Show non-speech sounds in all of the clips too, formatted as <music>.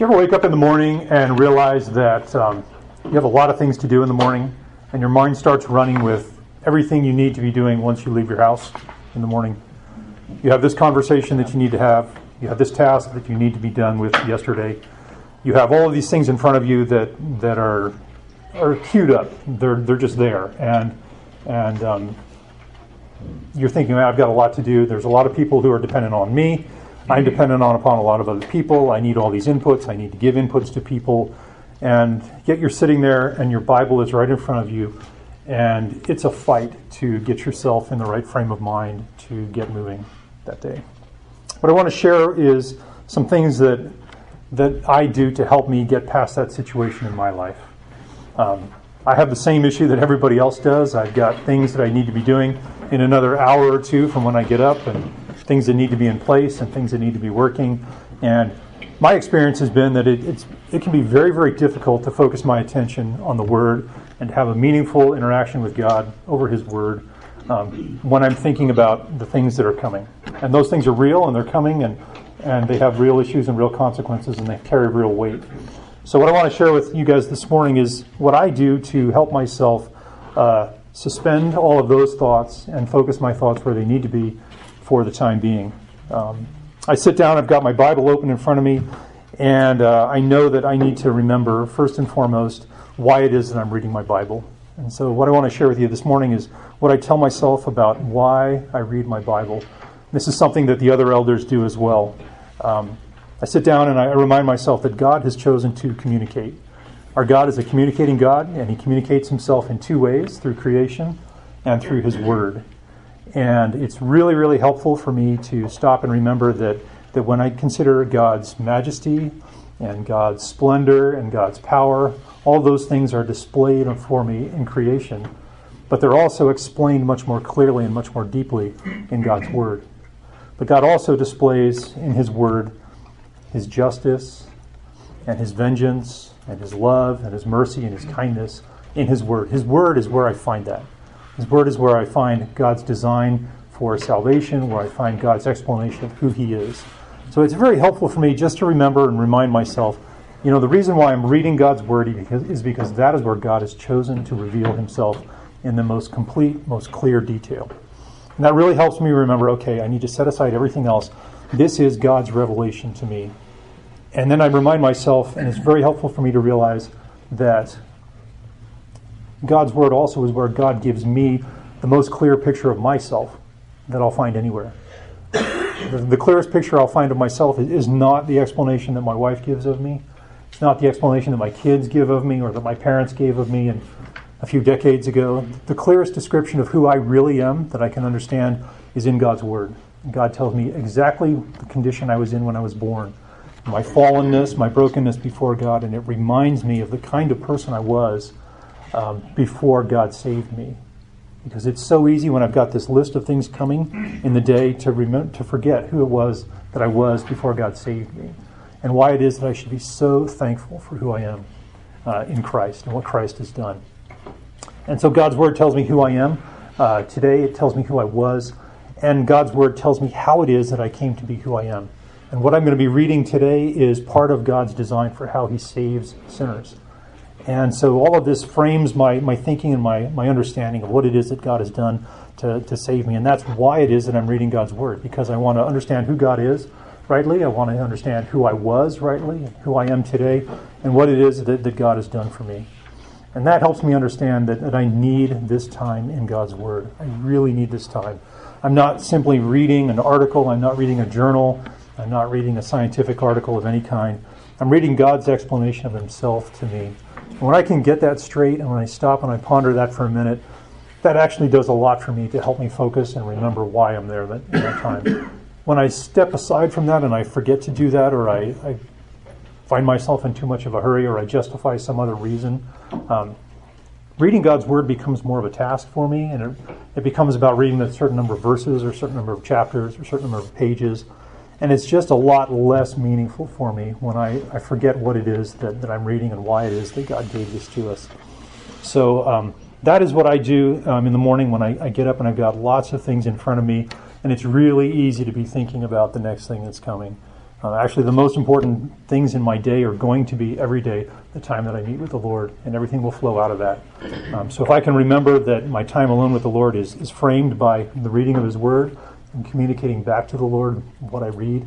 you ever wake up in the morning and realize that um, you have a lot of things to do in the morning, and your mind starts running with everything you need to be doing once you leave your house in the morning? You have this conversation that you need to have, you have this task that you need to be done with yesterday. You have all of these things in front of you that, that are, are queued up. They're, they're just there. And, and um, you're thinking, I've got a lot to do. There's a lot of people who are dependent on me. I'm dependent on upon a lot of other people. I need all these inputs. I need to give inputs to people. And yet you're sitting there and your Bible is right in front of you. And it's a fight to get yourself in the right frame of mind to get moving that day. What I want to share is some things that, that I do to help me get past that situation in my life. Um, I have the same issue that everybody else does. I've got things that I need to be doing in another hour or two from when I get up, and things that need to be in place and things that need to be working. And my experience has been that it, it's, it can be very, very difficult to focus my attention on the Word and have a meaningful interaction with God over His Word um, when I'm thinking about the things that are coming. And those things are real and they're coming and, and they have real issues and real consequences and they carry real weight. So, what I want to share with you guys this morning is what I do to help myself uh, suspend all of those thoughts and focus my thoughts where they need to be for the time being. Um, I sit down, I've got my Bible open in front of me, and uh, I know that I need to remember, first and foremost, why it is that I'm reading my Bible. And so, what I want to share with you this morning is what I tell myself about why I read my Bible. This is something that the other elders do as well. Um, I sit down and I remind myself that God has chosen to communicate. Our God is a communicating God, and He communicates Himself in two ways through creation and through His Word. And it's really, really helpful for me to stop and remember that, that when I consider God's majesty and God's splendor and God's power, all those things are displayed for me in creation, but they're also explained much more clearly and much more deeply in God's Word. But God also displays in His Word his justice and his vengeance and his love and his mercy and his kindness in his word. His word is where I find that. His word is where I find God's design for salvation, where I find God's explanation of who he is. So it's very helpful for me just to remember and remind myself, you know, the reason why I'm reading God's word is because that is where God has chosen to reveal himself in the most complete, most clear detail. And that really helps me remember, okay, I need to set aside everything else. This is God's revelation to me. And then I remind myself, and it's very helpful for me to realize that God's Word also is where God gives me the most clear picture of myself that I'll find anywhere. The, the clearest picture I'll find of myself is, is not the explanation that my wife gives of me. It's not the explanation that my kids give of me or that my parents gave of me and a few decades ago. The clearest description of who I really am that I can understand is in God's Word. God tells me exactly the condition I was in when I was born my fallenness, my brokenness before God, and it reminds me of the kind of person I was um, before God saved me. Because it's so easy when I've got this list of things coming in the day to to forget who it was that I was before God saved me, and why it is that I should be so thankful for who I am uh, in Christ and what Christ has done. And so God's Word tells me who I am. Uh, today it tells me who I was, and God's Word tells me how it is that I came to be who I am. And what I'm going to be reading today is part of God's design for how He saves sinners. And so all of this frames my, my thinking and my, my understanding of what it is that God has done to, to save me. And that's why it is that I'm reading God's Word, because I want to understand who God is rightly. I want to understand who I was rightly, who I am today, and what it is that, that God has done for me. And that helps me understand that, that I need this time in God's Word. I really need this time. I'm not simply reading an article, I'm not reading a journal. I'm not reading a scientific article of any kind. I'm reading God's explanation of Himself to me. When I can get that straight and when I stop and I ponder that for a minute, that actually does a lot for me to help me focus and remember why I'm there in that time. When I step aside from that and I forget to do that or I, I find myself in too much of a hurry or I justify some other reason, um, reading God's Word becomes more of a task for me and it, it becomes about reading a certain number of verses or a certain number of chapters or a certain number of pages. And it's just a lot less meaningful for me when I, I forget what it is that, that I'm reading and why it is that God gave this to us. So um, that is what I do um, in the morning when I, I get up and I've got lots of things in front of me, and it's really easy to be thinking about the next thing that's coming. Uh, actually, the most important things in my day are going to be every day the time that I meet with the Lord, and everything will flow out of that. Um, so if I can remember that my time alone with the Lord is, is framed by the reading of His Word and communicating back to the Lord what I read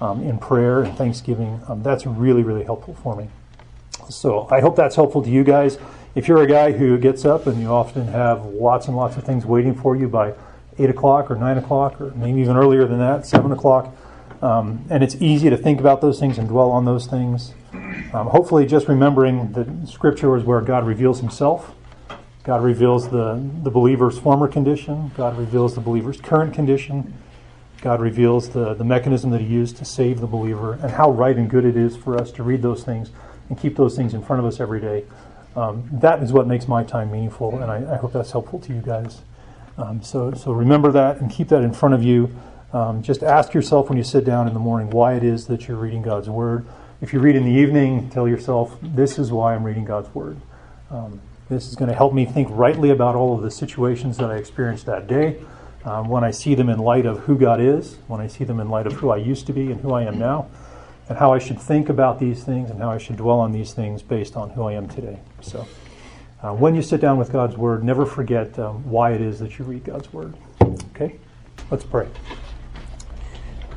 um, in prayer and thanksgiving, um, that's really, really helpful for me. So I hope that's helpful to you guys. If you're a guy who gets up and you often have lots and lots of things waiting for you by 8 o'clock or 9 o'clock or maybe even earlier than that, 7 o'clock, um, and it's easy to think about those things and dwell on those things. Um, hopefully, just remembering that Scripture is where God reveals Himself. God reveals the, the believer's former condition. God reveals the believer's current condition. God reveals the, the mechanism that He used to save the believer and how right and good it is for us to read those things and keep those things in front of us every day. Um, that is what makes my time meaningful, and I, I hope that's helpful to you guys. Um, so, so remember that and keep that in front of you. Um, just ask yourself when you sit down in the morning why it is that you're reading God's Word. If you read in the evening, tell yourself, this is why I'm reading God's Word. This is going to help me think rightly about all of the situations that I experienced that day. Um, when I see them in light of who God is, when I see them in light of who I used to be and who I am now, and how I should think about these things and how I should dwell on these things based on who I am today. So, uh, when you sit down with God's Word, never forget um, why it is that you read God's Word. Okay? Let's pray.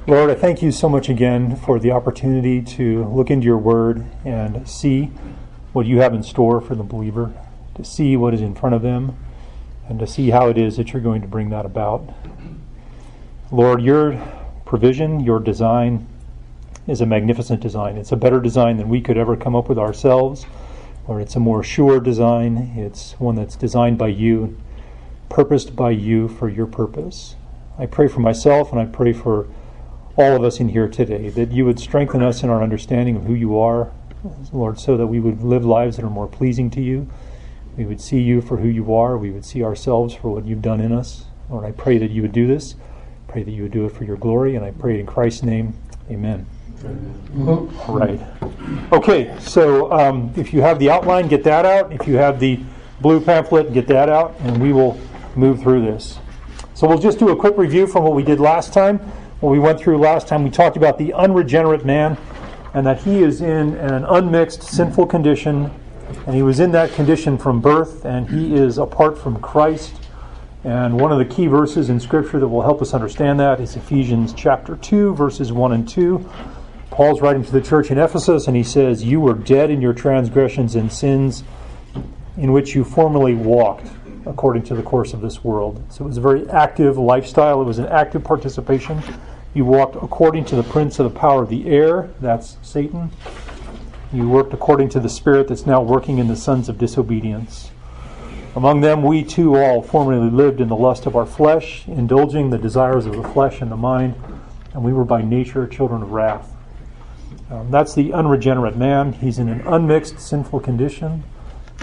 Lord, I thank you so much again for the opportunity to look into your word and see what you have in store for the believer, to see what is in front of them, and to see how it is that you're going to bring that about. Lord, your provision, your design is a magnificent design. It's a better design than we could ever come up with ourselves, or it's a more sure design. It's one that's designed by you, purposed by you for your purpose. I pray for myself and I pray for all of us in here today, that you would strengthen us in our understanding of who you are, Lord, so that we would live lives that are more pleasing to you. We would see you for who you are. We would see ourselves for what you've done in us. Lord, I pray that you would do this. Pray that you would do it for your glory, and I pray in Christ's name. Amen. All right. Okay, so um, if you have the outline, get that out. If you have the blue pamphlet, get that out, and we will move through this. So we'll just do a quick review from what we did last time what we went through last time, we talked about the unregenerate man and that he is in an unmixed sinful condition, and he was in that condition from birth, and he is apart from Christ. And one of the key verses in Scripture that will help us understand that is Ephesians chapter 2, verses 1 and 2. Paul's writing to the church in Ephesus, and he says, You were dead in your transgressions and sins in which you formerly walked according to the course of this world. So it was a very active lifestyle, it was an active participation. You walked according to the prince of the power of the air, that's Satan. You worked according to the spirit that's now working in the sons of disobedience. Among them, we too all formerly lived in the lust of our flesh, indulging the desires of the flesh and the mind, and we were by nature children of wrath. Um, that's the unregenerate man. He's in an unmixed sinful condition.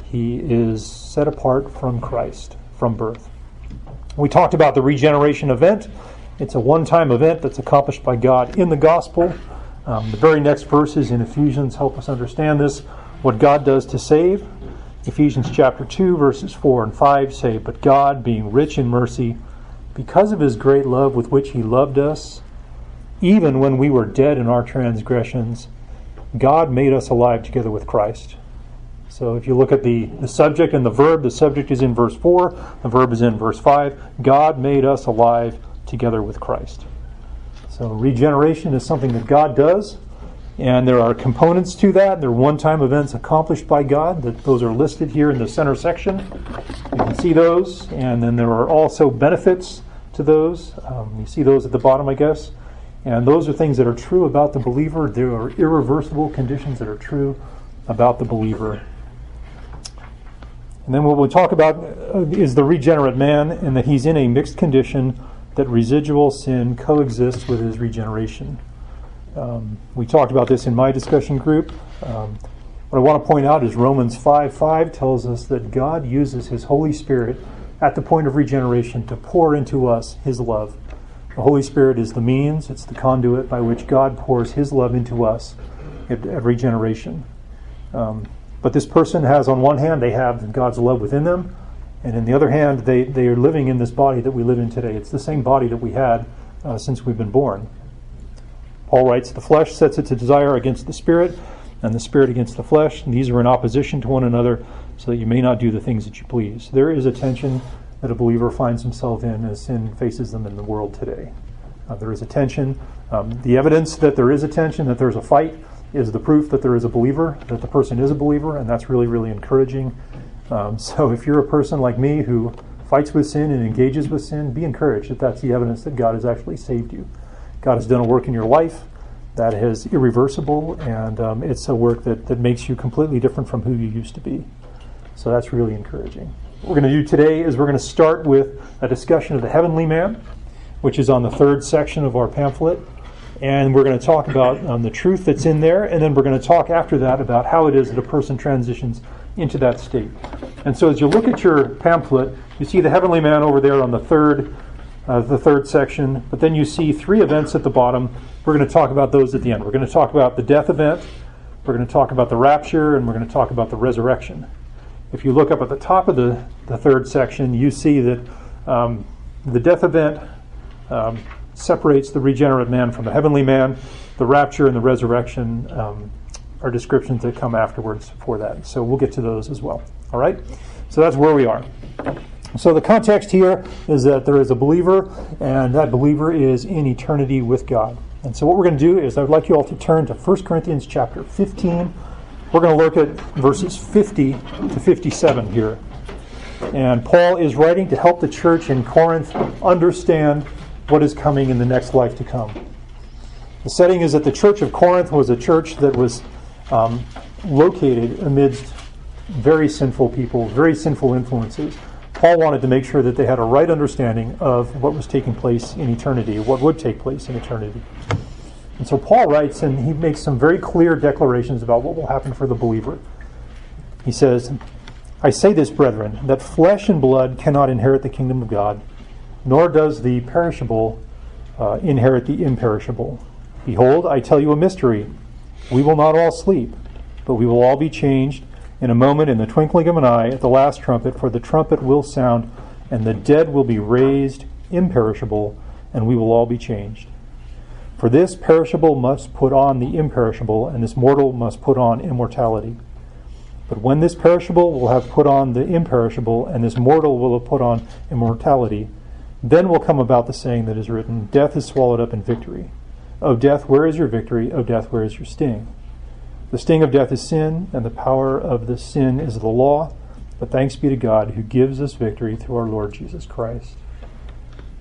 He is set apart from Christ from birth. We talked about the regeneration event. It's a one time event that's accomplished by God in the gospel. Um, the very next verses in Ephesians help us understand this what God does to save. Ephesians chapter 2, verses 4 and 5 say, But God, being rich in mercy, because of his great love with which he loved us, even when we were dead in our transgressions, God made us alive together with Christ. So if you look at the, the subject and the verb, the subject is in verse 4, the verb is in verse 5. God made us alive together with Christ. So regeneration is something that God does, and there are components to that. There are one-time events accomplished by God. That those are listed here in the center section. You can see those, and then there are also benefits to those. Um, you see those at the bottom, I guess. And those are things that are true about the believer. There are irreversible conditions that are true about the believer. And then what we'll talk about uh, is the regenerate man, and that he's in a mixed condition that residual sin coexists with his regeneration. Um, we talked about this in my discussion group. Um, what I want to point out is Romans 5 5 tells us that God uses his Holy Spirit at the point of regeneration to pour into us his love. The Holy Spirit is the means, it's the conduit by which God pours his love into us at, at regeneration. Um, but this person has, on one hand, they have God's love within them. And on the other hand, they, they are living in this body that we live in today. It's the same body that we had uh, since we've been born. Paul writes, The flesh sets its desire against the spirit, and the spirit against the flesh. And these are in opposition to one another, so that you may not do the things that you please. There is a tension that a believer finds himself in as sin faces them in the world today. Uh, there is a tension. Um, the evidence that there is a tension, that there's a fight, is the proof that there is a believer, that the person is a believer, and that's really, really encouraging. Um, <laughs> so if you're a person like me who fights with sin and engages with sin, be encouraged that that's the evidence that God has actually saved you. God has done a work in your life that is irreversible, and um, it's a work that, that makes you completely different from who you used to be. So that's really encouraging. What we're going to do today is we're going to start with a discussion of the heavenly man, which is on the third section of our pamphlet. And we're going to talk about um, the truth that's in there, and then we're going to talk after that about how it is that a person transitions into that state. And so as you look at your pamphlet, you see the heavenly man over there on the third uh, the third section, but then you see three events at the bottom. We're going to talk about those at the end. We're going to talk about the death event, we're going to talk about the rapture, and we're going to talk about the resurrection. If you look up at the top of the, the third section, you see that um, the death event um, separates the regenerate man from the heavenly man. The rapture and the resurrection um, are descriptions that come afterwards for that. So we'll get to those as well. All right? So that's where we are. So the context here is that there is a believer, and that believer is in eternity with God. And so what we're going to do is I'd like you all to turn to 1 Corinthians chapter 15. We're going to look at verses 50 to 57 here. And Paul is writing to help the church in Corinth understand what is coming in the next life to come. The setting is that the church of Corinth was a church that was um, located amidst very sinful people, very sinful influences. Paul wanted to make sure that they had a right understanding of what was taking place in eternity, what would take place in eternity. And so Paul writes, and he makes some very clear declarations about what will happen for the believer. He says, I say this, brethren, that flesh and blood cannot inherit the kingdom of God, nor does the perishable uh, inherit the imperishable. Behold, I tell you a mystery. We will not all sleep, but we will all be changed in a moment, in the twinkling of an eye, at the last trumpet, for the trumpet will sound, and the dead will be raised imperishable, and we will all be changed. For this perishable must put on the imperishable, and this mortal must put on immortality. But when this perishable will have put on the imperishable, and this mortal will have put on immortality, then will come about the saying that is written Death is swallowed up in victory. O death, where is your victory? O death, where is your sting? The sting of death is sin, and the power of the sin is the law. But thanks be to God who gives us victory through our Lord Jesus Christ.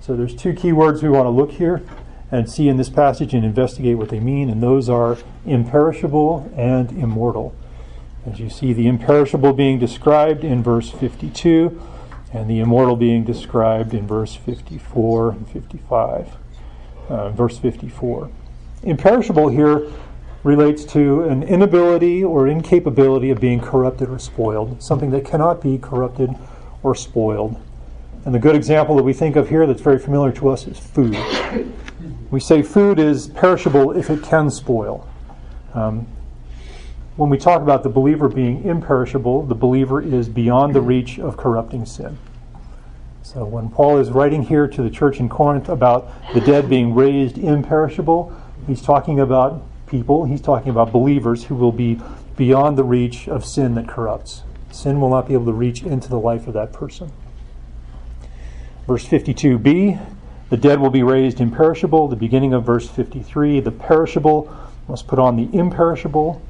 So there's two key words we want to look here and see in this passage and investigate what they mean, and those are imperishable and immortal. As you see, the imperishable being described in verse 52, and the immortal being described in verse 54 and 55. Uh, verse 54. Imperishable here relates to an inability or incapability of being corrupted or spoiled, something that cannot be corrupted or spoiled. And the good example that we think of here that's very familiar to us is food. We say food is perishable if it can spoil. Um, when we talk about the believer being imperishable, the believer is beyond the reach of corrupting sin. So when Paul is writing here to the church in Corinth about the dead being raised imperishable, he's talking about people, he's talking about believers who will be beyond the reach of sin that corrupts. Sin will not be able to reach into the life of that person. Verse 52b, the dead will be raised imperishable. The beginning of verse 53, the perishable must put on the imperishable.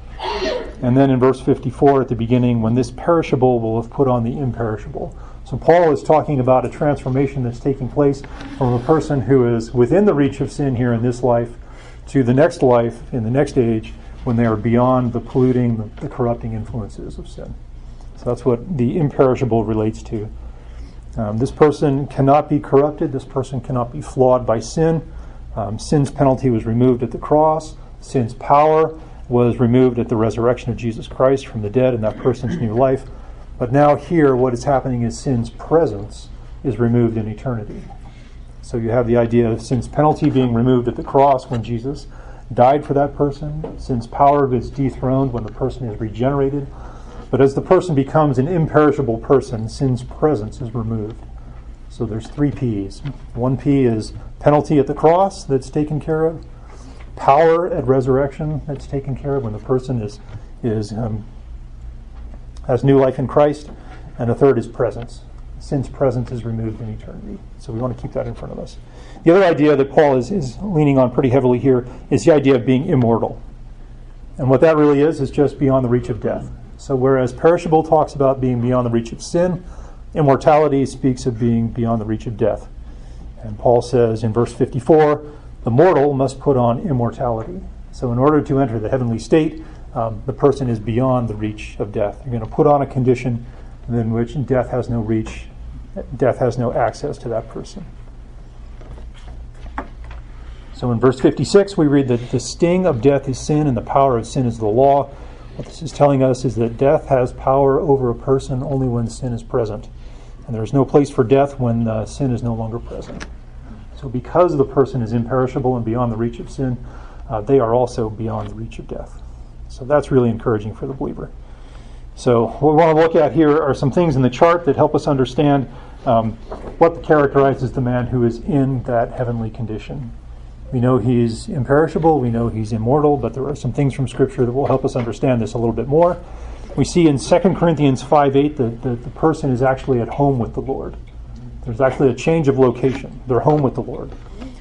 And then in verse 54 at the beginning, when this perishable will have put on the imperishable. So Paul is talking about a transformation that's taking place from a person who is within the reach of sin here in this life to the next life in the next age when they are beyond the polluting, the, the corrupting influences of sin. So that's what the imperishable relates to. Um, this person cannot be corrupted. This person cannot be flawed by sin. Um, sin's penalty was removed at the cross. Sin's power was removed at the resurrection of Jesus Christ from the dead in that person's new life. But now, here, what is happening is sin's presence is removed in eternity. So you have the idea of sin's penalty being removed at the cross when Jesus died for that person. Sin's power is dethroned when the person is regenerated. But as the person becomes an imperishable person, sin's presence is removed. So there's three P's. One P is penalty at the cross that's taken care of. power at resurrection that's taken care of when the person is is um, has new life in Christ, and the third is presence. Sin's presence is removed in eternity. So we want to keep that in front of us. The other idea that Paul is, is leaning on pretty heavily here is the idea of being immortal. And what that really is, is just beyond the reach of death. So whereas perishable talks about being beyond the reach of sin, immortality speaks of being beyond the reach of death. And Paul says in verse 54 the mortal must put on immortality. So in order to enter the heavenly state, um, the person is beyond the reach of death. You're going to put on a condition in which death has no reach, death has no access to that person. So in verse 56, we read that the sting of death is sin and the power of sin is the law. What this is telling us is that death has power over a person only when sin is present. And there is no place for death when uh, sin is no longer present. So, because the person is imperishable and beyond the reach of sin, uh, they are also beyond the reach of death. So, that's really encouraging for the believer. So, what we want to look at here are some things in the chart that help us understand um, what characterizes the man who is in that heavenly condition. We know he's imperishable, we know he's immortal, but there are some things from Scripture that will help us understand this a little bit more. We see in 2 Corinthians 5 8 that the, the person is actually at home with the Lord. There's actually a change of location. They're home with the Lord.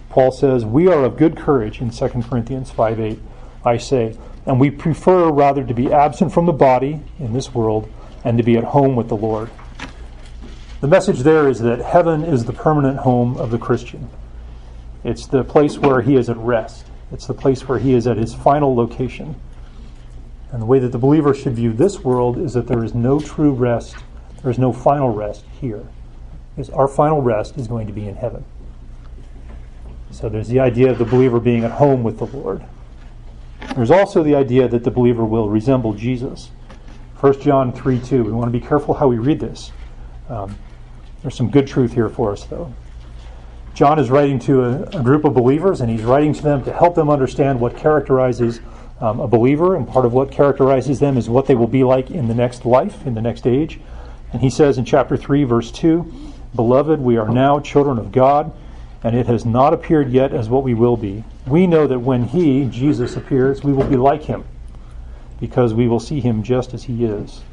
Paul says, We are of good courage in 2 Corinthians 5 8, I say, and we prefer rather to be absent from the body in this world and to be at home with the Lord. The message there is that heaven is the permanent home of the Christian. It's the place where he is at rest. It's the place where he is at his final location. And the way that the believer should view this world is that there is no true rest, there is no final rest here. Because our final rest is going to be in heaven. So there's the idea of the believer being at home with the Lord. There's also the idea that the believer will resemble Jesus. 1 John 3 2. We want to be careful how we read this. Um, there's some good truth here for us, though. John is writing to a, a, group of believers, and he's writing to them to help them understand what characterizes um, a believer, and part of what characterizes them is what they will be like in the next life, in the next age. And he says in chapter 3, verse 2 Beloved, we are now children of God, and it has not appeared yet as what we will be. We know that when he, Jesus, appears, we will be like him, because we will see him just as he is.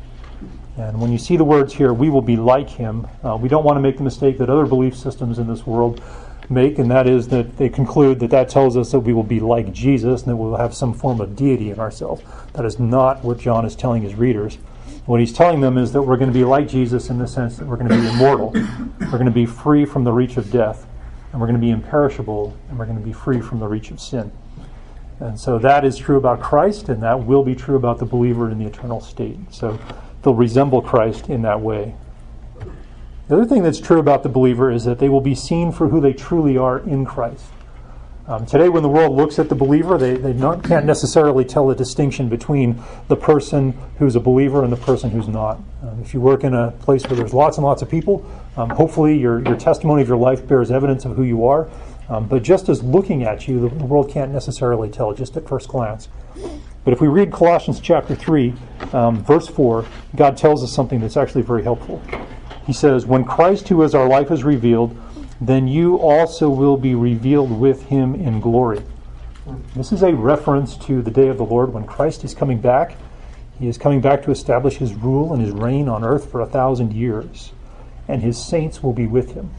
And when you see the words here, we will be like him, uh, we don't want to make the mistake that other belief systems in this world make, and that is that they conclude that that tells us that we will be like Jesus and that we'll have some form of deity in ourselves. That is not what John is telling his readers. What he's telling them is that we're going to be like Jesus in the sense that we're going to be immortal, we're going to be free from the reach of death, and we're going to be imperishable, and we're going to be free from the reach of sin. And so that is true about Christ, and that will be true about the believer in the eternal state. So they'll resemble Christ in that way. The other thing that's true about the believer is that they will be seen for who they truly are in Christ. Um, today, when the world looks at the believer, they, they not, can't necessarily tell the distinction between the person who's a believer and the person who's not. Um, if you work in a place where there's lots and lots of people, um, hopefully your, your testimony of your life bears evidence of who you are. Um, but just as looking at you, the, the world can't necessarily tell just at first glance. But if we read Colossians chapter 3, um, verse 4, God tells us something that's actually very helpful. He says, When Christ, who is our life, is revealed, then you also will be revealed with him in glory. This is a reference to the day of the Lord when Christ is coming back. He is coming back to establish his rule and his reign on earth for a thousand years. And his saints will be with him.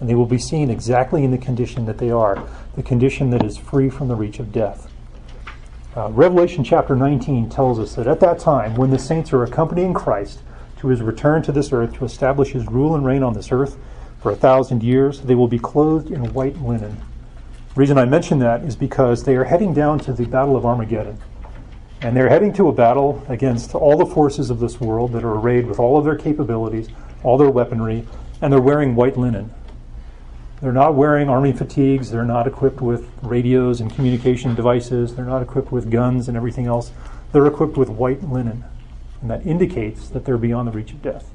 And they will be seen exactly in the condition that they are the condition that is free from the reach of death. Uh, Revelation chapter 19 tells us that at that time, when the saints are accompanying Christ to his return to this earth to establish his rule and reign on this earth for a thousand years, they will be clothed in white linen. The reason I mention that is because they are heading down to the Battle of Armageddon. And they're heading to a battle against all the forces of this world that are arrayed with all of their capabilities, all their weaponry, and they're wearing white linen. They're not wearing army fatigues. They're not equipped with radios and communication devices. They're not equipped with guns and everything else. They're equipped with white linen. And that indicates that they're beyond the reach of death.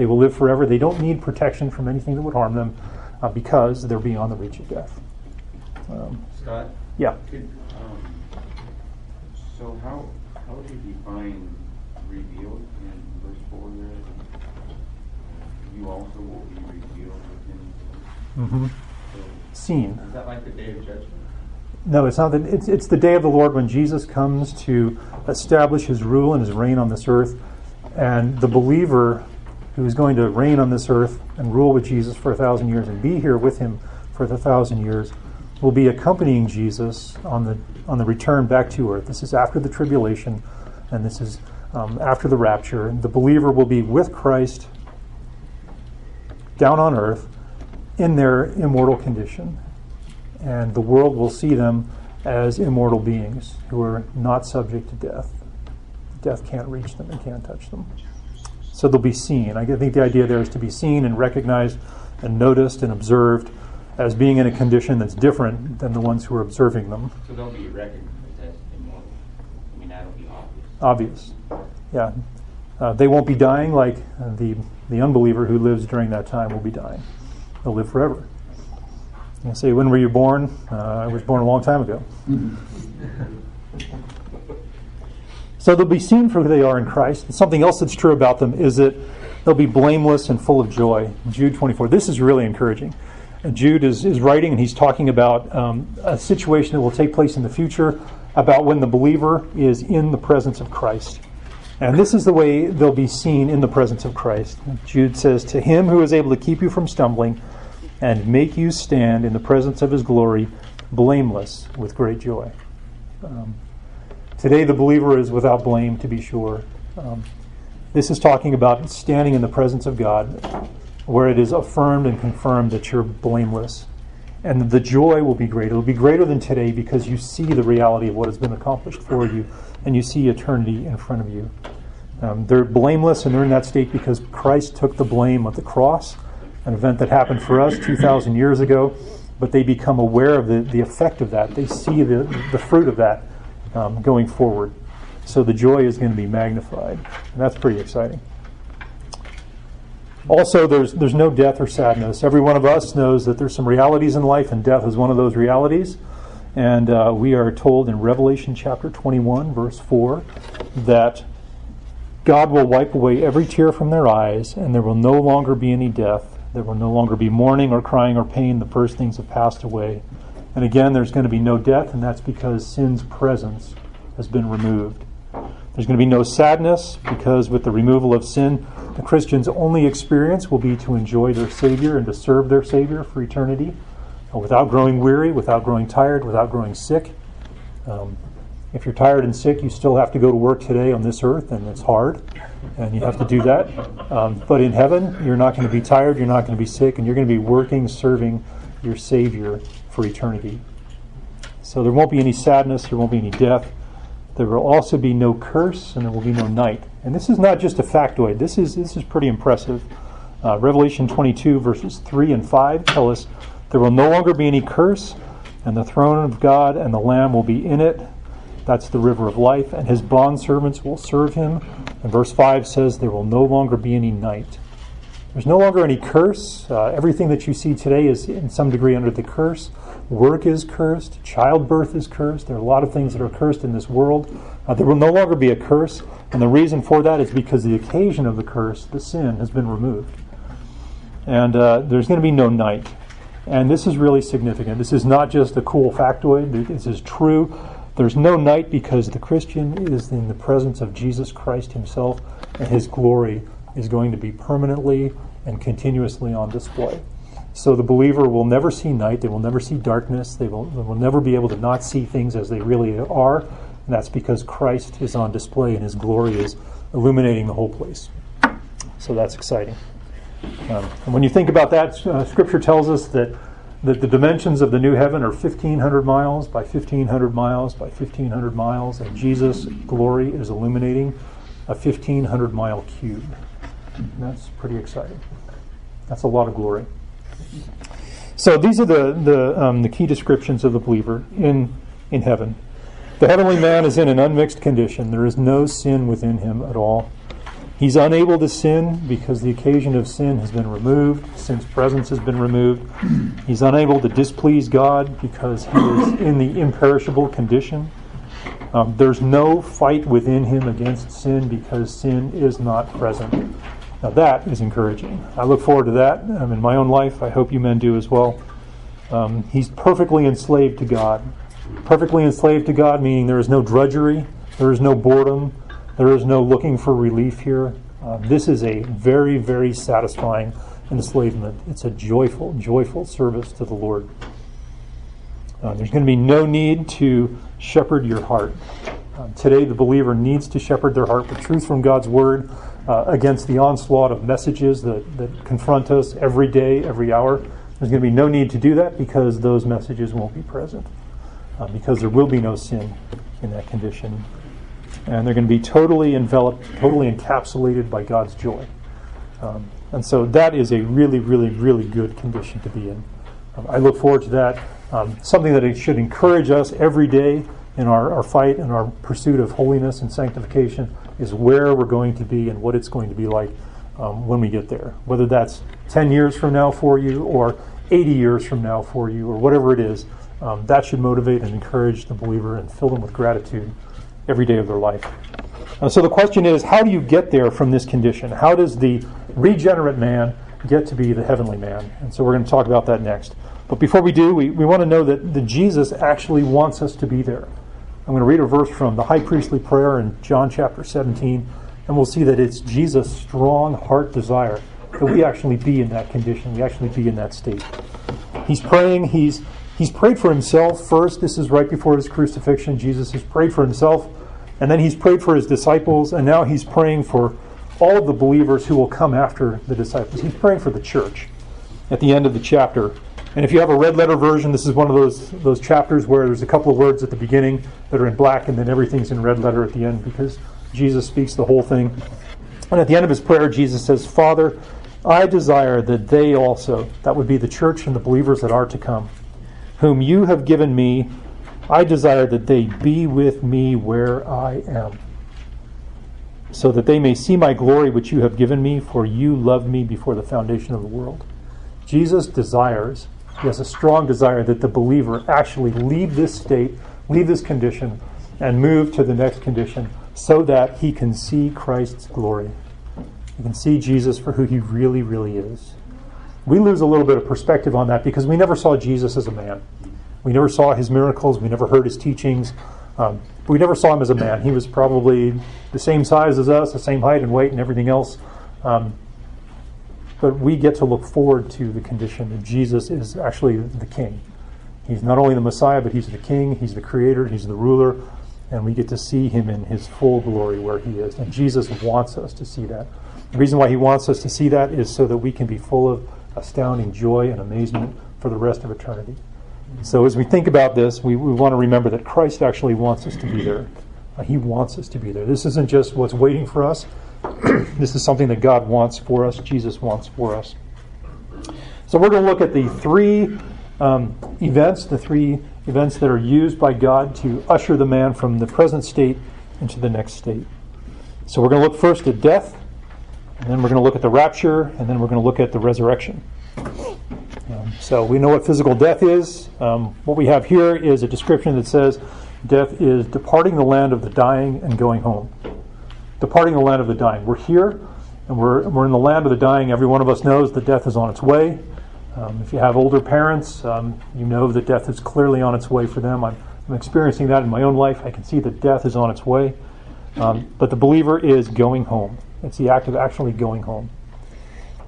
They will live forever. They don't need protection from anything that would harm them uh, because they're beyond the reach of death. Um, Scott? Yeah. Could, um, so, how, how do you define revealed in verse 4 there? You also will be revealed Mm-hmm. Seen. Is that like the day of judgment? No, it's not. The, it's, it's the day of the Lord when Jesus comes to establish his rule and his reign on this earth. And the believer who is going to reign on this earth and rule with Jesus for a thousand years and be here with him for the thousand years will be accompanying Jesus on the on the return back to earth. This is after the tribulation, and this is um, after the rapture. The believer will be with Christ down on earth in their immortal condition, and the world will see them as immortal beings who are not subject to death. Death can't reach them and can't touch them. So they'll be seen. I think the idea there is to be seen and recognized and noticed and observed as being in a condition that's different than the ones who are observing them. So they'll be recognized as immortal. I mean, that'll be obvious. Obvious. Yeah. Uh, they won't be dying like uh, the, the unbeliever who lives during that time will be dying. They'll live forever. You say, when were you born? Uh, I was born a long time ago. <laughs> so they'll be seen for who they are in Christ. And something else that's true about them is that they'll be blameless and full of joy. Jude 24. This is really encouraging. Jude is, is writing and he's talking about um, a situation that will take place in the future about when the believer is in the presence of Christ. And this is the way they'll be seen in the presence of Christ. Jude says, To him who is able to keep you from stumbling and make you stand in the presence of his glory, blameless with great joy. Um, today, the believer is without blame, to be sure. Um, this is talking about standing in the presence of God, where it is affirmed and confirmed that you're blameless. And the joy will be great. It will be greater than today because you see the reality of what has been accomplished for you and you see eternity in front of you. Um, they're blameless and they're in that state because Christ took the blame of the cross an event that happened for us 2,000 years ago, but they become aware of the, the effect of that. They see the, the fruit of that um, going forward. So the joy is going to be magnified. And that's pretty exciting. Also, there's, there's no death or sadness. Every one of us knows that there's some realities in life, and death is one of those realities. And uh, we are told in Revelation chapter 21, verse 4, that God will wipe away every tear from their eyes, and there will no longer be any death, there will no longer be mourning or crying or pain. The first things have passed away. And again, there's going to be no death, and that's because sin's presence has been removed. There's going to be no sadness because with the removal of sin, the Christian's only experience will be to enjoy their Savior and to serve their Savior for eternity uh, without growing weary, without growing tired, without growing sick. Um, if you're tired and sick, you still have to go to work today on this earth, and it's hard and you have to do that. Um, but in heaven, you're not going to be tired, you're not going to be sick, and you're going to be working, serving your Savior for eternity. So there won't be any sadness, there won't be any death. There will also be no curse, and there will be no night. And this is not just a factoid. This is this is pretty impressive. Uh, Revelation 22 verses 3 and 5 tell us there will no longer be any curse, and the throne of God and the Lamb will be in it. That's the river of life, and his bondservants will serve him. And verse 5 says, There will no longer be any night. There's no longer any curse. Uh, everything that you see today is in some degree under the curse. Work is cursed. Childbirth is cursed. There are a lot of things that are cursed in this world. Uh, there will no longer be a curse. And the reason for that is because the occasion of the curse, the sin, has been removed. And uh, there's going to be no night. And this is really significant. This is not just a cool factoid, this is true. There's no night because the Christian is in the presence of Jesus Christ himself, and his glory is going to be permanently and continuously on display. So the believer will never see night, they will never see darkness, they will, they will never be able to not see things as they really are, and that's because Christ is on display and his glory is illuminating the whole place. So that's exciting. Um, and when you think about that, uh, Scripture tells us that that the dimensions of the new heaven are 1,500 miles by 1,500 miles by 1,500 miles, and Jesus' glory is illuminating a 1,500 mile cube. And that's pretty exciting. That's a lot of glory. So these are the the, um, the key descriptions of the believer in in heaven. The heavenly man is in an unmixed condition. There is no sin within him at all. He's unable to sin because the occasion of sin has been removed, sin's presence has been removed. He's unable to displease God because he is in the imperishable condition. Um, there's no fight within him against sin because sin is not present. Now that is encouraging. I look forward to that um, in my own life. I hope you men do as well. Um, he's perfectly enslaved to God. perfectly enslaved to God, meaning there is no drudgery, there is no boredom, there is no looking for relief here. Uh, this is a very, very satisfying enslavement. It's a joyful, joyful service to the Lord. Uh, there's going to be no need to shepherd your heart. Uh, today, the believer needs to shepherd their heart with truth from God's Word uh, against the onslaught of messages that, that confront us every day, every hour. There's going to be no need to do that because those messages won't be present, uh, because there will be no sin in that condition. And they're going to be totally enveloped, totally encapsulated by God's joy. Um, and so that is a really, really, really good condition to be in. Um, I look forward to that. Um, something that should encourage us every day in our, our fight and our pursuit of holiness and sanctification is where we're going to be and what it's going to be like um, when we get there. Whether that's 10 years from now for you or 80 years from now for you or whatever it is, um, that should motivate and encourage the believer and fill them with gratitude every day of their life. Uh, so the question is how do you get there from this condition? How does the regenerate man get to be the heavenly man? And so we're going to talk about that next. But before we do, we, we want to know that the Jesus actually wants us to be there. I'm going to read a verse from the high priestly prayer in John chapter 17, and we'll see that it's Jesus' strong heart desire that we actually be in that condition, we actually be in that state. He's praying, he's he's prayed for himself first. This is right before his crucifixion. Jesus has prayed for himself, and then he's prayed for his disciples, and now he's praying for all of the believers who will come after the disciples. He's praying for the church at the end of the chapter. And if you have a red letter version, this is one of those those chapters where there's a couple of words at the beginning that are in black, and then everything's in red letter at the end because Jesus speaks the whole thing. And at the end of his prayer, Jesus says, "Father, I desire that they also, that would be the church and the believers that are to come, whom you have given me, I desire that they be with me where I am." So that they may see my glory which you have given me, for you loved me before the foundation of the world. Jesus desires he has a strong desire that the believer actually leave this state, leave this condition, and move to the next condition so that he can see Christ's glory. He can see Jesus for who he really, really is. We lose a little bit of perspective on that because we never saw Jesus as a man. We never saw his miracles. We never heard his teachings. Um, we never saw him as a man. He was probably the same size as us, the same height and weight and everything else. Um, but we get to look forward to the condition that Jesus is actually the king. He's not only the Messiah, but he's the king, he's the creator, he's the ruler, and we get to see him in his full glory where he is. And Jesus wants us to see that. The reason why he wants us to see that is so that we can be full of astounding joy and amazement for the rest of eternity. So as we think about this, we, we want to remember that Christ actually wants us to be there. Uh, he wants us to be there. This isn't just what's waiting for us, <clears throat> this is something that God wants for us, Jesus wants for us. So we're going to look at the three um, events, the three events that are used by God to usher the man from the present state into the next state. So we're going to look first at death, and then we're going to look at the rapture, and then we're going to look at the resurrection. Um, so we know what physical death is. Um, what we have here is a description that says death is departing the land of the dying and going home departing the land of the dying. We're here, and we're, we're in the land of the dying. Every one of us knows that death is on its way. Um, if you have older parents, um, you know that death is clearly on its way for them. I'm, I'm, experiencing that in my own life. I can see that death is on its way. Um, but the believer is going home. It's the act of actually going home.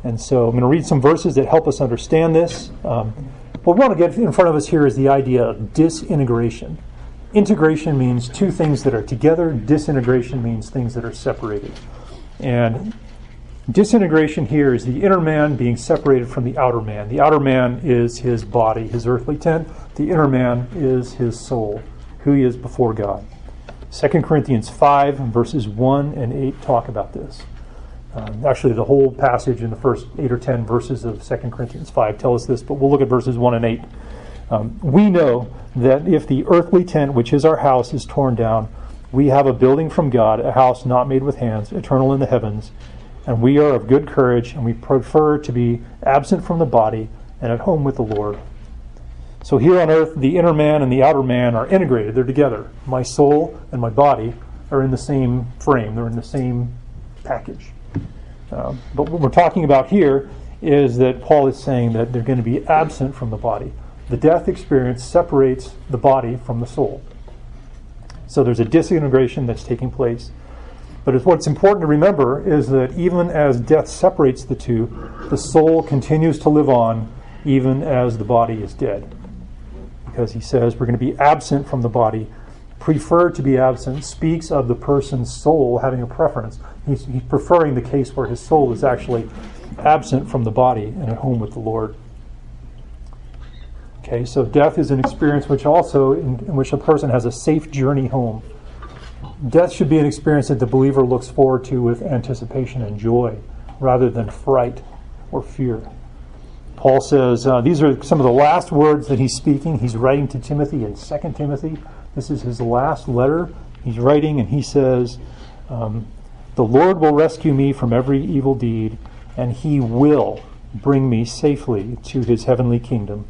And so I'm going to read some verses that help us understand this. Um, what we want to get in front of us here is the idea of disintegration. Integration means two things that are together, disintegration means things that are separated. And disintegration here is the inner man being separated from the outer man. The outer man is his body, his earthly tent. The inner man is his soul, who he is before God. 2 Corinthians 5, verses 1 and 8 talk about this. Um, actually, the whole passage in the first 8 or 10 verses of 2 Corinthians 5 tell us this, but we'll look at verses 1 and 8. Um, we know that if the earthly tent, which is our house, is torn down, we have a building from God, a house not made with hands, eternal in the heavens, and we are of good courage, and we prefer to be absent from the body and at home with the Lord. So here on earth, the inner man and the outer man are integrated, they're together. My soul and my body are in the same frame, they're in the same package. Uh, but what we're talking about here is that Paul is saying that they're going to be absent from the body the death experience separates the body from the soul. So there's a disintegration that's taking place. But what's important to remember is that even as death separates the two, the soul continues to live on even as the body is dead. Because he says we're going to be absent from the body. Prefer to be absent speaks of the person's soul having a preference. He's, he's preferring the case where his soul is actually absent from the body and at home with the Lord. Okay, so death is an experience which also in, in, which a person has a safe journey home. Death should be an experience that the believer looks forward to with anticipation and joy, rather than fright or fear. Paul says uh, these are some of the last words that he's speaking. He's writing to Timothy in 2 Timothy. This is his last letter. He's writing, and he says, um, "The Lord will rescue me from every evil deed, and He will." Bring me safely to his heavenly kingdom.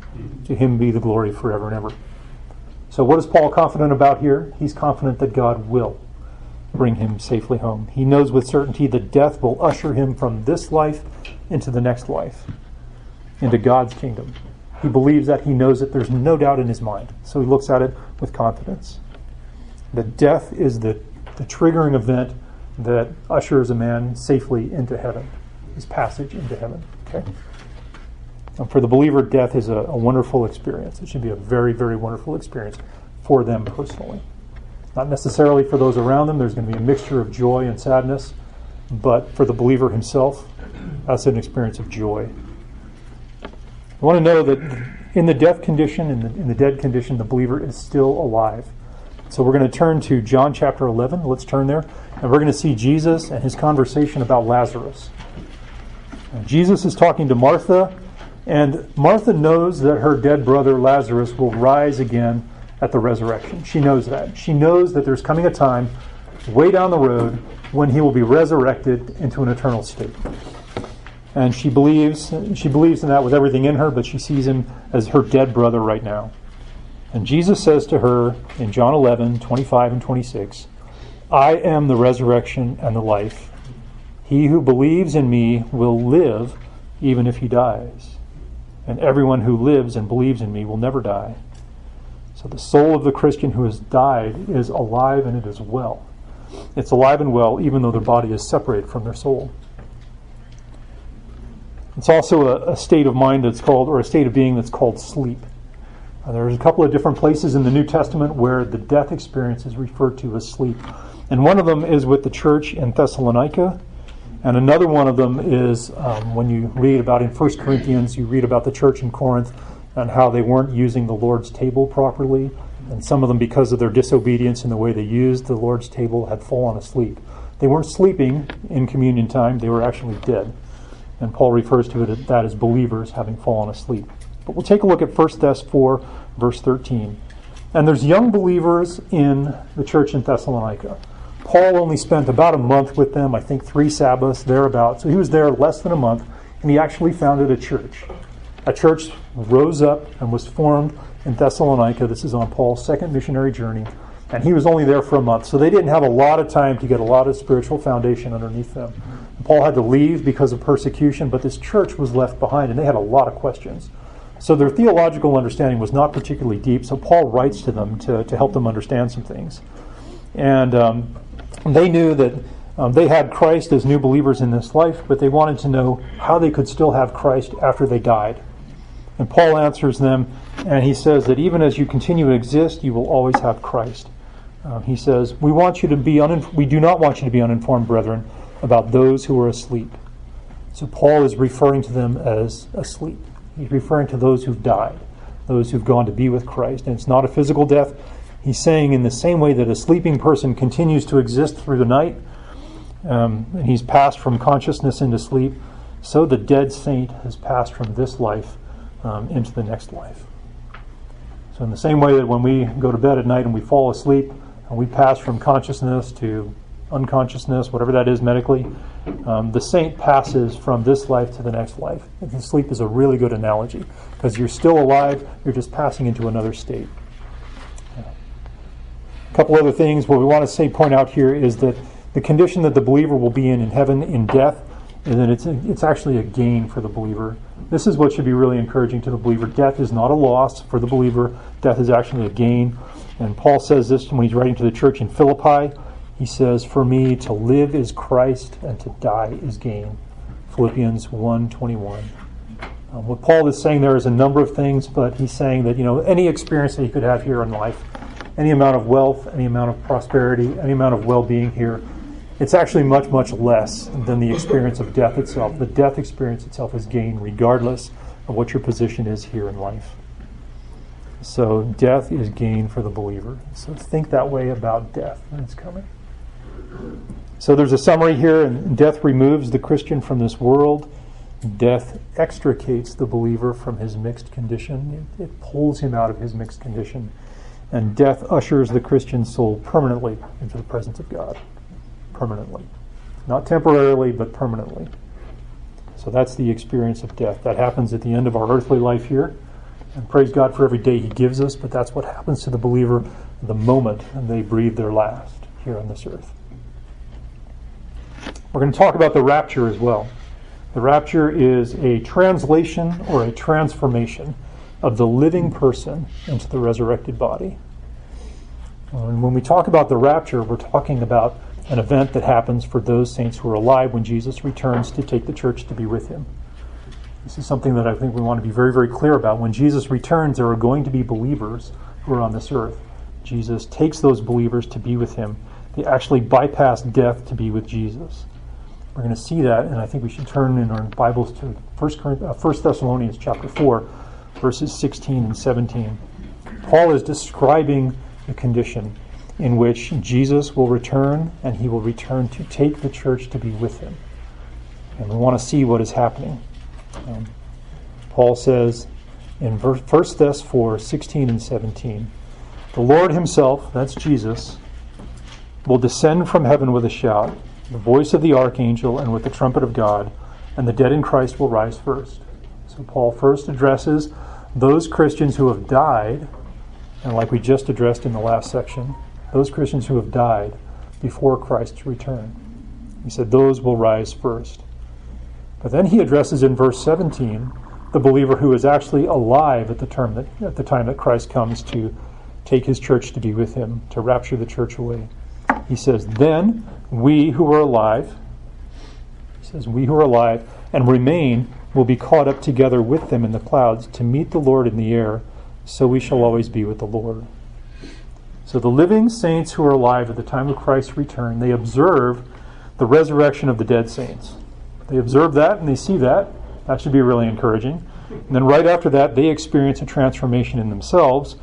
To him be the glory forever and ever. So, what is Paul confident about here? He's confident that God will bring him safely home. He knows with certainty that death will usher him from this life into the next life, into God's kingdom. He believes that, he knows that, there's no doubt in his mind. So, he looks at it with confidence. That death is the, the triggering event that ushers a man safely into heaven, his passage into heaven. Okay? And for the believer, death is a, a, wonderful experience. It should be a very, very wonderful experience for them personally. Not necessarily for those around them, there's going to be a mixture of joy and sadness, but for the believer himself, that's an experience of joy. I want to know that in the death condition, in the, in the dead condition, the believer is still alive. So we're going to turn to John chapter 11. Let's turn there. And we're going to see Jesus and his conversation about Lazarus. Jesus is talking to Martha, and Martha knows that her dead brother Lazarus will rise again at the resurrection. She knows that. She knows that there's coming a time way down the road when he will be resurrected into an eternal state. And she believes she believes in that with everything in her, but she sees him as her dead brother right now. And Jesus says to her in John 11, 25 and 26, I am the resurrection and the life. He who believes in me will live even if he dies. And everyone who lives and believes in me will never die. So the soul of the Christian who has died is alive and it is well. It's alive and well even though their body is separated from their soul. It's also a, a state of mind that's called, or a state of being that's called sleep. Uh, there's a couple of different places in the New Testament where the death experience is referred to as sleep. And one of them is with the church in Thessalonica, and another one of them is um, when you read about in 1 Corinthians, you read about the church in Corinth and how they weren't using the Lord's table properly. And some of them, because of their disobedience in the way they used the Lord's table, had fallen asleep. They weren't sleeping in communion time, they were actually dead. And Paul refers to it that as believers having fallen asleep. But we'll take a look at 1 Thess 4, verse 13. And there's young believers in the church in Thessalonica. Paul only spent about a month with them, I think three Sabbaths, thereabouts. So he was there less than a month, and he actually founded a church. A church rose up and was formed in Thessalonica. This is on Paul's second missionary journey. And he was only there for a month, so they didn't have a lot of time to get a lot of spiritual foundation underneath them. Paul had to leave because of persecution, but this church was left behind, and they had a lot of questions. So their theological understanding was not particularly deep, so Paul writes to them to, to help them understand some things. And um, they knew that um, they had Christ as new believers in this life, but they wanted to know how they could still have Christ after they died. And Paul answers them, and he says that even as you continue to exist, you will always have Christ. Um, he says, "We want you to be uninf- we do not want you to be uninformed, brethren, about those who are asleep." So Paul is referring to them as asleep. He's referring to those who've died, those who've gone to be with Christ, and it's not a physical death. He's saying, in the same way that a sleeping person continues to exist through the night, um, and he's passed from consciousness into sleep, so the dead saint has passed from this life um, into the next life. So, in the same way that when we go to bed at night and we fall asleep, and we pass from consciousness to unconsciousness, whatever that is medically, um, the saint passes from this life to the next life. And sleep is a really good analogy because you're still alive, you're just passing into another state. A couple other things what we want to say point out here is that the condition that the believer will be in in heaven in death and then it's it's actually a gain for the believer. This is what should be really encouraging to the believer. Death is not a loss for the believer. Death is actually a gain. And Paul says this when he's writing to the church in Philippi. He says, "For me to live is Christ, and to die is gain." Philippians 1:21. Um, what Paul is saying there is a number of things, but he's saying that you know any experience that he could have here in life, any amount of wealth, any amount of prosperity, any amount of well-being here, it's actually much, much less than the experience of death itself. The death experience itself is gain regardless of what your position is here in life. So death is gain for the believer. So think that way about death when it's coming. So there's a summary here, and death removes the Christian from this world. Death extricates the believer from his mixed condition. It, it pulls him out of his mixed condition. And death ushers the Christian soul permanently into the presence of God permanently. Not temporarily, but permanently. So that's the experience of death. That happens at the end of our earthly life here. And praise God for every day He gives us, but that's what happens to the believer the moment they breathe their last here on this earth. We're going to talk about the rapture as well. The rapture is a translation or a transformation of the living person into the resurrected body. And when we talk about the rapture, we're talking about an event that happens for those saints who are alive when Jesus returns to take the church to be with him. This is something that I think we want to be very, very clear about. When Jesus returns, there are going to be believers who are on this earth. Jesus takes those believers to be with him. They actually bypass death to be with Jesus. We're going to see that, and I think we should turn in our Bibles to 1 uh, Thessalonians chapter 4, verses 16 and 17. Paul is describing the condition in which Jesus will return and he will return to take the church to be with him. And we want to see what is happening. Um, Paul says in 1 Thess 4 16 and 17, The Lord himself, that's Jesus, will descend from heaven with a shout, the voice of the archangel, and with the trumpet of God, and the dead in Christ will rise first. So Paul first addresses those Christians who have died, and like we just addressed in the last section, those Christians who have died before Christ's return. He said those will rise first. But then he addresses in verse 17 the believer who is actually alive at the, term that, at the time that Christ comes to take his church to be with him, to rapture the church away. He says, Then we who are alive, he says, we who are alive and remain will be caught up together with them in the clouds to meet the Lord in the air, so we shall always be with the Lord. So the living saints who are alive at the time of Christ's return, they observe the resurrection of the dead saints. They observe that and they see that. That should be really encouraging. And then right after that, they experience a transformation in themselves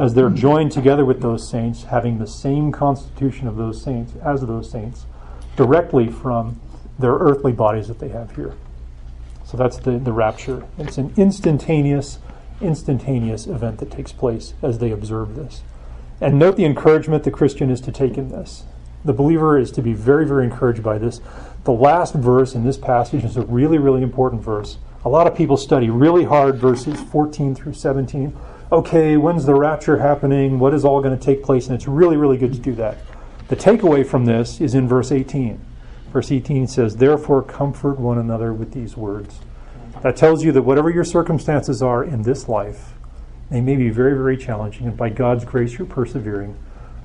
as they're joined together with those saints, having the same constitution of those saints as those saints, directly from their earthly bodies that they have here. That's the, the rapture. It's an instantaneous, instantaneous event that takes place as they observe this. And note the encouragement the Christian is to take in this. The believer is to be very, very encouraged by this. The last verse in this passage is a really, really important verse. A lot of people study really hard verses 14 through 17. Okay, when's the rapture happening? What is all going to take place? And it's really, really good to do that. The takeaway from this is in verse 18. Verse 18 says, Therefore, comfort one another with these words. That tells you that whatever your circumstances are in this life, they may be very, very challenging, and by God's grace, you're persevering.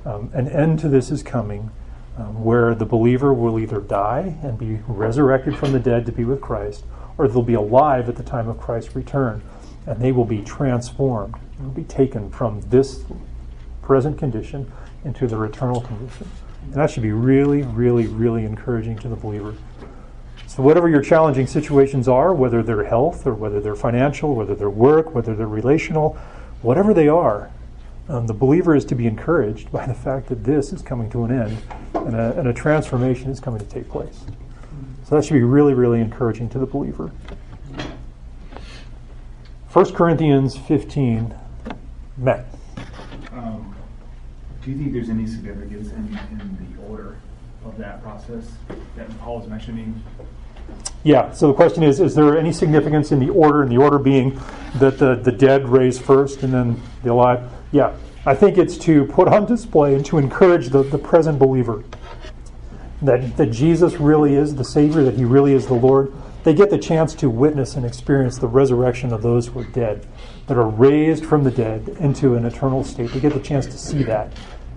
Um, an end to this is coming um, where the believer will either die and be resurrected from the dead to be with Christ, or they'll be alive at the time of Christ's return, and they will be transformed. Will be taken from this present condition into their eternal condition. And that should be really, really, really encouraging to the believer. So, whatever your challenging situations are, whether they're health or whether they're financial, whether they're work, whether they're relational, whatever they are, um, the believer is to be encouraged by the fact that this is coming to an end and a, and a transformation is coming to take place. So, that should be really, really encouraging to the believer. 1 Corinthians 15, Matt. Do you think there's any significance in, in the order of that process that Paul is mentioning yeah, so the question is Is there any significance in the order, and the order being that the, the dead raise first and then the alive? Yeah, I think it's to put on display and to encourage the, the present believer that, that Jesus really is the Savior, that He really is the Lord, they get the chance to witness and experience the resurrection of those who are dead, that are raised from the dead into an eternal state. They get the chance to see that.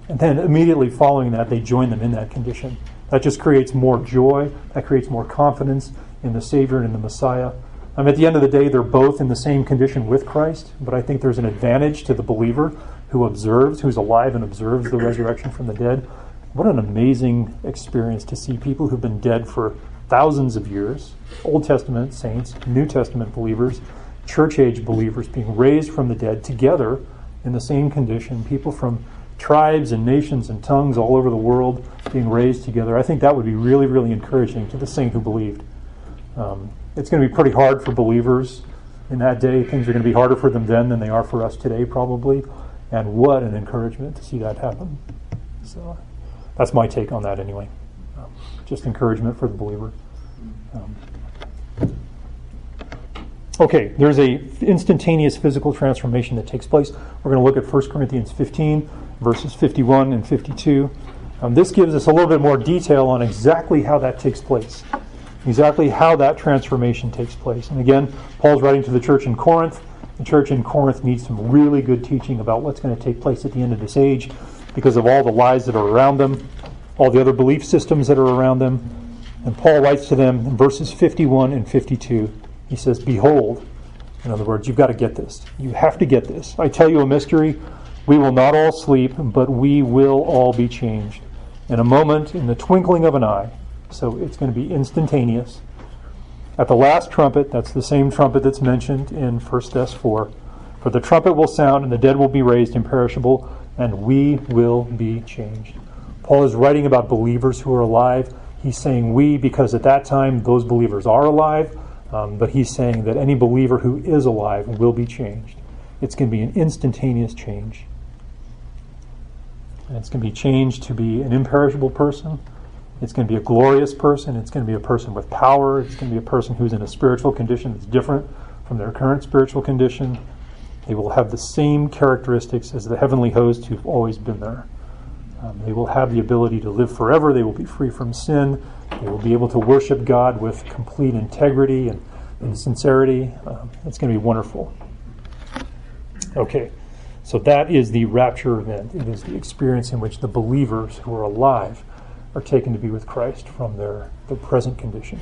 And then immediately following that, they join them in that condition. That just creates more joy, that creates more confidence in the Savior and in the Messiah. Um, at the end of the day, they're both in the same condition with Christ, but I think there's an advantage to the believer who observes, who's alive and observes the resurrection from the dead. What an amazing experience to see people who've been dead for thousands of years Old Testament saints, New Testament believers, church age believers being raised from the dead together in the same condition, people from tribes and nations and tongues all over the world being raised together. I think that would be really, really encouraging to the saint who believed. Um, it's going to be pretty hard for believers in that day. Things are going to be harder for them then than they are for us today, probably. And what an encouragement to see that happen. So that's my take on that, anyway. Um, just encouragement for the believer. Um, okay, there's a instantaneous physical transformation that takes place. We're going to look at 1 Corinthians 15, verses 51 and 52. Um, this gives us a little bit more detail on exactly how that takes place exactly how that transformation takes place. And again, Paul's writing to the church in Corinth. The church in Corinth needs some really good teaching about what's going to take place at the end of this age because of all the lies that are around them, all the other belief systems that are around them. And Paul writes to them in verses 51 and 52. He says, Behold, in other words, you've got to get this. You have to get this. I tell you a mystery. We will not all sleep, but we will all be changed. In a moment, in the twinkling of an eye, so it's going to be instantaneous. At the last trumpet, that's the same trumpet that's mentioned in 1 Thess 4, for the trumpet will sound and the dead will be raised imperishable, and we will be changed. Paul is writing about believers who are alive. He's saying we because at that time those believers are alive, um, but he's saying that any believer who is alive will be changed. It's going to be an instantaneous change. And it's going to be changed to be an imperishable person it's going to be a glorious person. It's going to be a person with power. It's going to be a person who's in a spiritual condition that's different from their current spiritual condition. They will have the same characteristics as the heavenly host who've always been there. Um, they will have the ability to live forever. They will be free from sin. They will be able to worship God with complete integrity and, and sincerity. Um, it's going to be wonderful. Okay, so that is the rapture event. It is the experience in which the believers who are alive are taken to be with Christ from their, their present condition.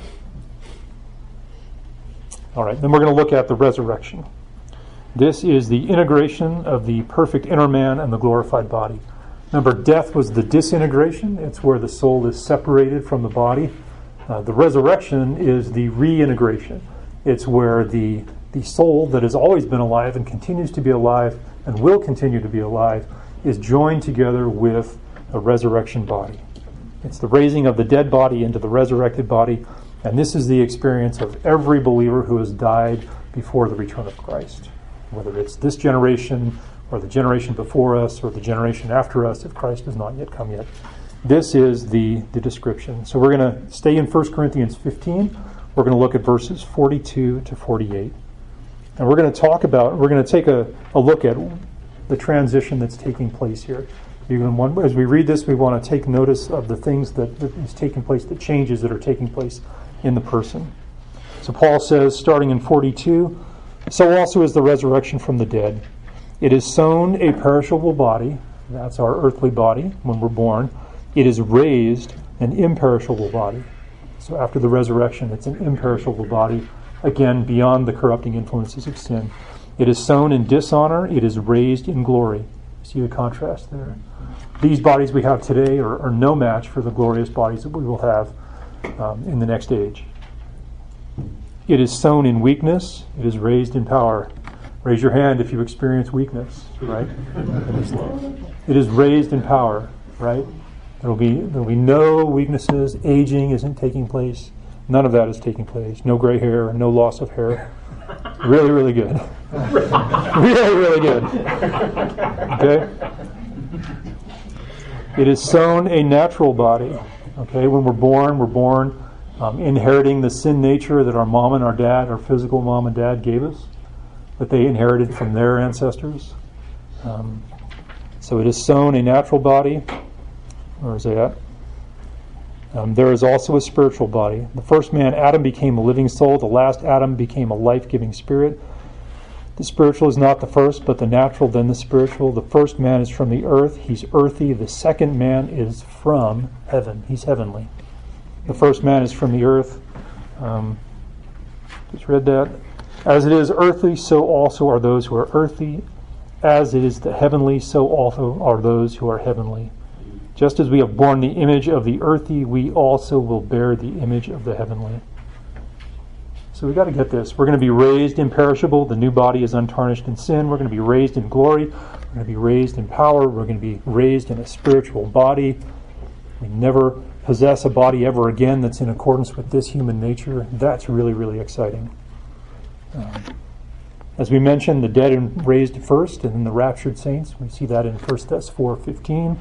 All right, then we're going to look at the resurrection. This is the integration of the perfect inner man and the glorified body. Remember, death was the disintegration, it's where the soul is separated from the body. Uh, the resurrection is the reintegration, it's where the, the soul that has always been alive and continues to be alive and will continue to be alive is joined together with a resurrection body. It's the raising of the dead body into the resurrected body. And this is the experience of every believer who has died before the return of Christ. Whether it's this generation or the generation before us or the generation after us, if Christ has not yet come yet. This is the, the description. So we're going to stay in 1 Corinthians 15. We're going to look at verses 42 to 48. And we're going to talk about, we're going to take a, a look at the transition that's taking place here. One, as we read this, we want to take notice of the things that, that is taking place, the changes that are taking place in the person. So Paul says, starting in 42, so also is the resurrection from the dead. It is sown a perishable body, that's our earthly body when we're born. It is raised an imperishable body. So after the resurrection, it's an imperishable body, again, beyond the corrupting influences of sin. It is sown in dishonor, it is raised in glory. See the contrast there these bodies we have today are, are, no match for the glorious bodies that we will have um, in the next age. It is sown in weakness, it is raised in power. Raise your hand if you experience weakness, right? it is raised in power, right? There'll be there'll be no weaknesses. Aging isn't taking place. None of that is taking place. No gray hair, no loss of hair. Really, really good. really, really good. Okay. It is sown a natural body. Okay, when we're born, we're born um, inheriting the sin nature that our mom and our dad, our physical mom and dad, gave us, that they inherited from their ancestors. Um, so it is sown a natural body. Where is that? Um, there is also a spiritual body. The first man, Adam, became a living soul. The last Adam became a life giving spirit. The spiritual is not the first, but the natural, then the spiritual. The first man is from the earth. He's earthy. The second man is from heaven. He's heavenly. The first man is from the earth. Um, just read that. As it is earthly, so also are those who are earthly. As it is the heavenly, so also are those who are heavenly. Just as we have borne the image of the earthy, we also will bear the image of the heavenly. So we've got to get this. We're going to be raised imperishable. The new body is untarnished in sin. We're going to be raised in glory. We're going to be raised in power. We're going to be raised in a spiritual body. We never possess a body ever again that's in accordance with this human nature. That's really, really exciting. Um, as we mentioned, the dead and raised first, and then the raptured saints. We see that in 1 Thess 4.15.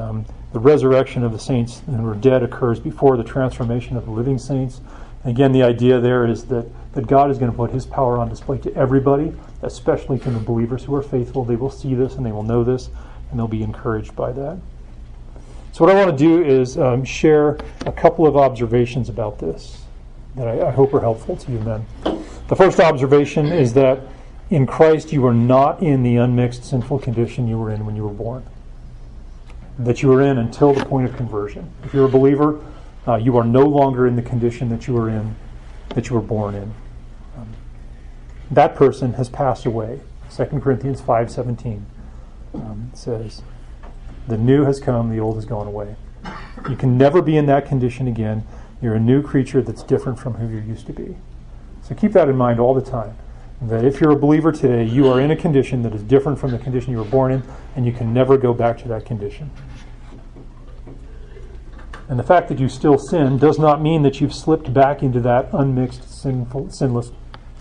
Um, the resurrection of the saints who are dead occurs before the transformation of the living saints. Again, the idea there is that, that God is going to put his power on display to everybody, especially to the believers who are faithful. They will see this and they will know this, and they'll be encouraged by that. So, what I want to do is um, share a couple of observations about this that I, I hope are helpful to you men. The first observation is that in Christ you are not in the unmixed sinful condition you were in when you were born, that you are in until the point of conversion. If you're a believer, uh, you are no longer in the condition that you were in, that you were born in. Um, that person has passed away. 2 Corinthians 5.17 um, says, The new has come, the old has gone away. You can never be in that condition again. You're a new creature that's different from who you used to be. So keep that in mind all the time. That if you're a believer today, you are in a condition that is different from the condition you were born in, and you can never go back to that condition. And the fact that you still sin does not mean that you've slipped back into that unmixed, sinful, sinless,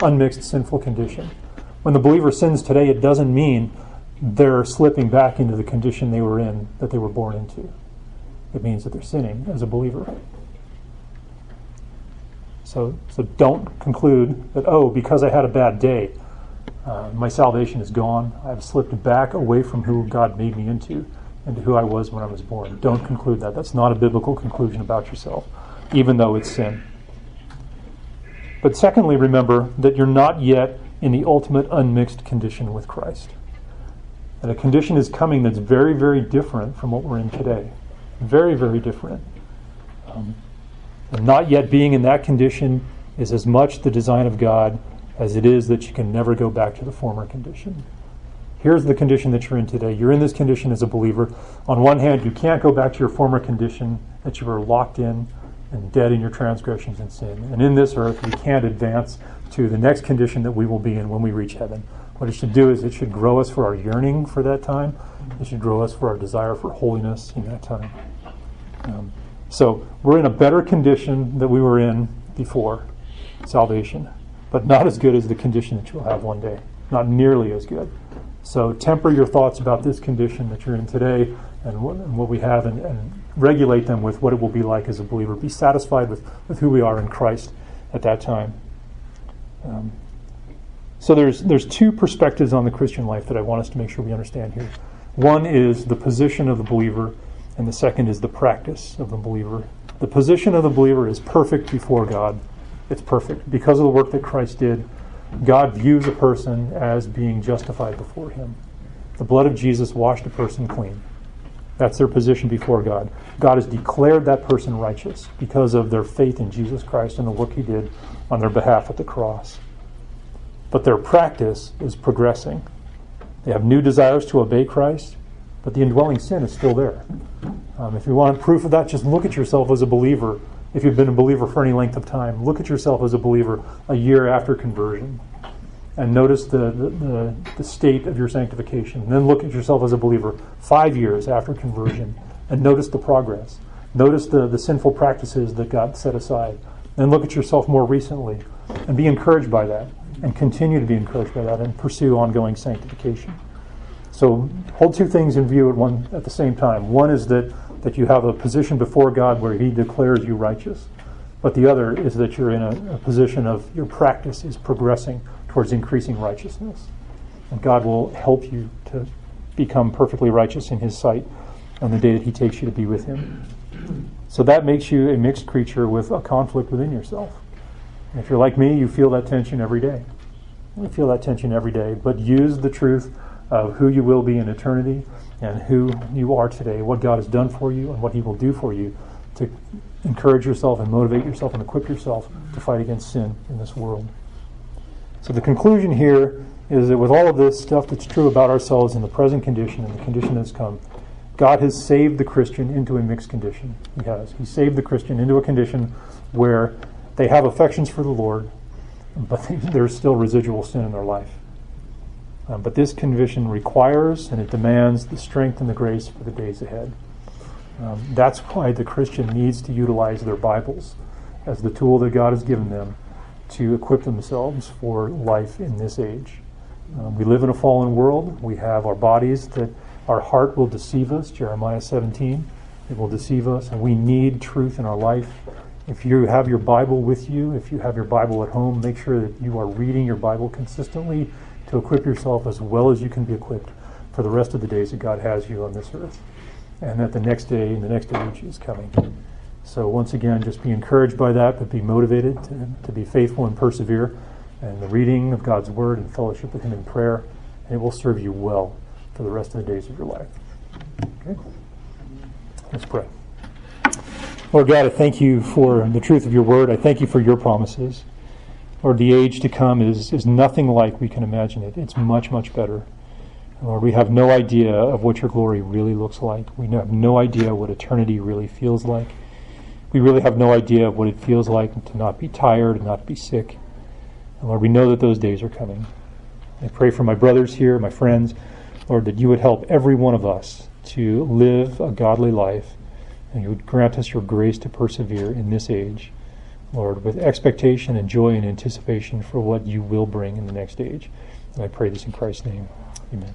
unmixed, sinful condition. When the believer sins today, it doesn't mean they're slipping back into the condition they were in that they were born into. It means that they're sinning as a believer. So, so don't conclude that, oh, because I had a bad day, uh, my salvation is gone. I've slipped back away from who God made me into and who I was when I was born. Don't conclude that. That's not a biblical conclusion about yourself, even though it's sin. But secondly, remember that you're not yet in the ultimate unmixed condition with Christ. And a condition is coming that's very, very different from what we're in today. Very, very different. Um, not yet being in that condition is as much the design of God as it is that you can never go back to the former condition. Here's the condition that you're in today. You're in this condition as a believer. On one hand, you can't go back to your former condition that you were locked in and dead in your transgressions and sin. And in this earth, we can't advance to the next condition that we will be in when we reach heaven. What it should do is it should grow us for our yearning for that time. It should grow us for our desire for holiness in that time. Um, so we're in a better condition that we were in before salvation, but not as good as the condition that you'll have one day. Not nearly as good. So temper your thoughts about this condition that you're in today and what, and what we have and, and, regulate them with what it will be like as a believer. Be satisfied with, with who we are in Christ at that time. Um, so there's, there's two perspectives on the Christian life that I want us to make sure we understand here. One is the position of the believer, and the second is the practice of the believer. The position of the believer is perfect before God. It's perfect because of the work that Christ did God views a person as being justified before Him. The blood of Jesus washed a person clean. That's their position before God. God has declared that person righteous because of their faith in Jesus Christ and the work He did on their behalf at the cross. But their practice is progressing. They have new desires to obey Christ, but the indwelling sin is still there. Um, if you want proof of that, just look at yourself as a believer if you've been a believer for any length of time, look at yourself as a believer a year after conversion and notice the, the, the, state of your sanctification. And then look at yourself as a believer five years after conversion and notice the progress. Notice the, the sinful practices that got set aside. Then look at yourself more recently and be encouraged by that and continue to be encouraged by that and pursue ongoing sanctification. So hold two things in view at one at the same time. One is that that you have a position before God where He declares you righteous. But the other is that you're in a, a position of your practice is progressing towards increasing righteousness. And God will help you to become perfectly righteous in His sight on the day that He takes you to be with Him. So that makes you a mixed creature with a conflict within yourself. And if you're like me, you feel that tension every day. We feel that tension every day, but use the truth of who you will be in eternity and who you are today, what God has done for you and what He will do for you to encourage yourself and motivate yourself and equip yourself to fight against sin in this world. So the conclusion here is that with all of this stuff that's true about ourselves in the present condition and the condition that's come, God has saved the Christian into a mixed condition. He has. He saved the Christian into a condition where they have affections for the Lord, but <laughs> there's still residual sin in their life. Um, but this condition requires and it demands the strength and the grace for the days ahead. Um, that's why the Christian needs to utilize their Bibles as the tool that God has given them to equip themselves for life in this age. Um, we live in a fallen world. We have our bodies that our heart will deceive us, Jeremiah 17. It will deceive us, and we need truth in our life. If you have your Bible with you, if you have your Bible at home, make sure that you are reading your Bible consistently to equip yourself as well as you can be equipped for the rest of the days that God has you on this earth. And that the next day and the next age is coming. So, once again, just be encouraged by that, but be motivated to, to be faithful and persevere and the reading of God's Word and fellowship with Him in prayer, and it will serve you well for the rest of the days of your life. Okay? Let's pray. Lord God, I thank you for the truth of your Word. I thank you for your promises. Lord, the age to come is, is nothing like we can imagine it. It's much, much better. Lord, we have no idea of what your glory really looks like. We have no idea what eternity really feels like. We really have no idea of what it feels like to not be tired and not be sick. And Lord, we know that those days are coming. I pray for my brothers here, my friends, Lord, that you would help every one of us to live a godly life, and you would grant us your grace to persevere in this age, Lord, with expectation and joy and anticipation for what you will bring in the next age. And I pray this in Christ's name. Amen.